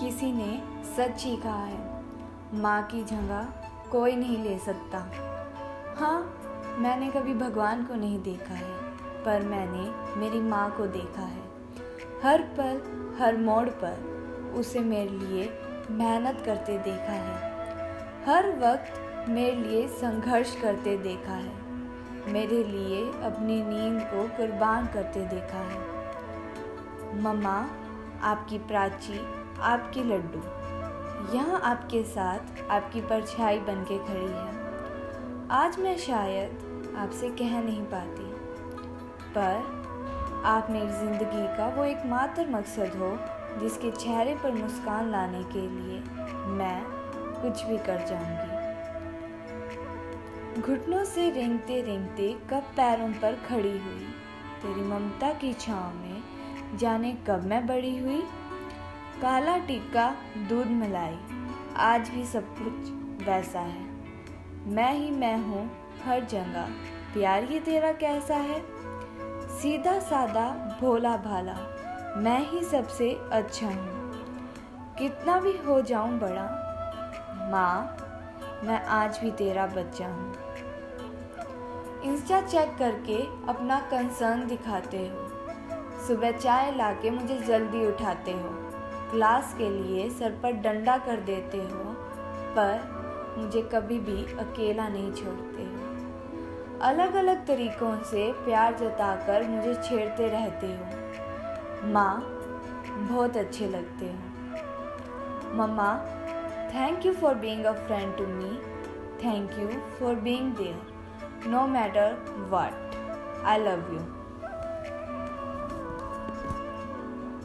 किसी ने सच ही कहा है, माँ की जगह कोई नहीं ले सकता। हाँ मैंने कभी भगवान को नहीं देखा है, पर मैंने मेरी माँ को देखा है। हर पल, हर मोड़ पर उसे मेरे लिए मेहनत करते देखा है। हर वक्त मेरे लिए संघर्ष करते देखा है। मेरे लिए अपनी नींद को कुर्बान करते देखा है। मम्मा, आपकी प्राची आपकी लड्डू। यहाँ आपके साथ आपकी परछाई बन के खड़ी है। आज मैं शायद आपसे कह नहीं पाती, पर आप मेरी ज़िंदगी का वो एकमात्र मकसद हो जिसके चेहरे पर मुस्कान लाने के लिए मैं कुछ भी कर जाऊँगी। घुटनों से रेंगते रेंगते कब पैरों पर खड़ी हुई, तेरी ममता की छाँव में जाने कब मैं बड़ी हुई काला टिक्का दूध मलाई। आज भी सब कुछ वैसा है। मैं ही मैं हूँ हर जगह। प्यार ही तेरा कैसा है? सीधा सादा भोला भाला। मैं ही सबसे अच्छा हूँ। कितना भी हो जाऊँ बड़ा, माँ, मैं आज भी तेरा बच्चा हूँ। इंस्टा चेक करके अपना कंसर्न दिखाते हो। सुबह चाय लाके मुझे जल्दी उठाते हो। क्लास के लिए सर पर डंडा कर देते हो, पर मुझे कभी भी अकेला नहीं छोड़ते हो अलग अलग तरीक़ों से प्यार जताकर मुझे छेड़ते रहते हो माँ, बहुत अच्छे लगते हो mamma thank you for being a friend to me thank you for being there no matter what. I love you.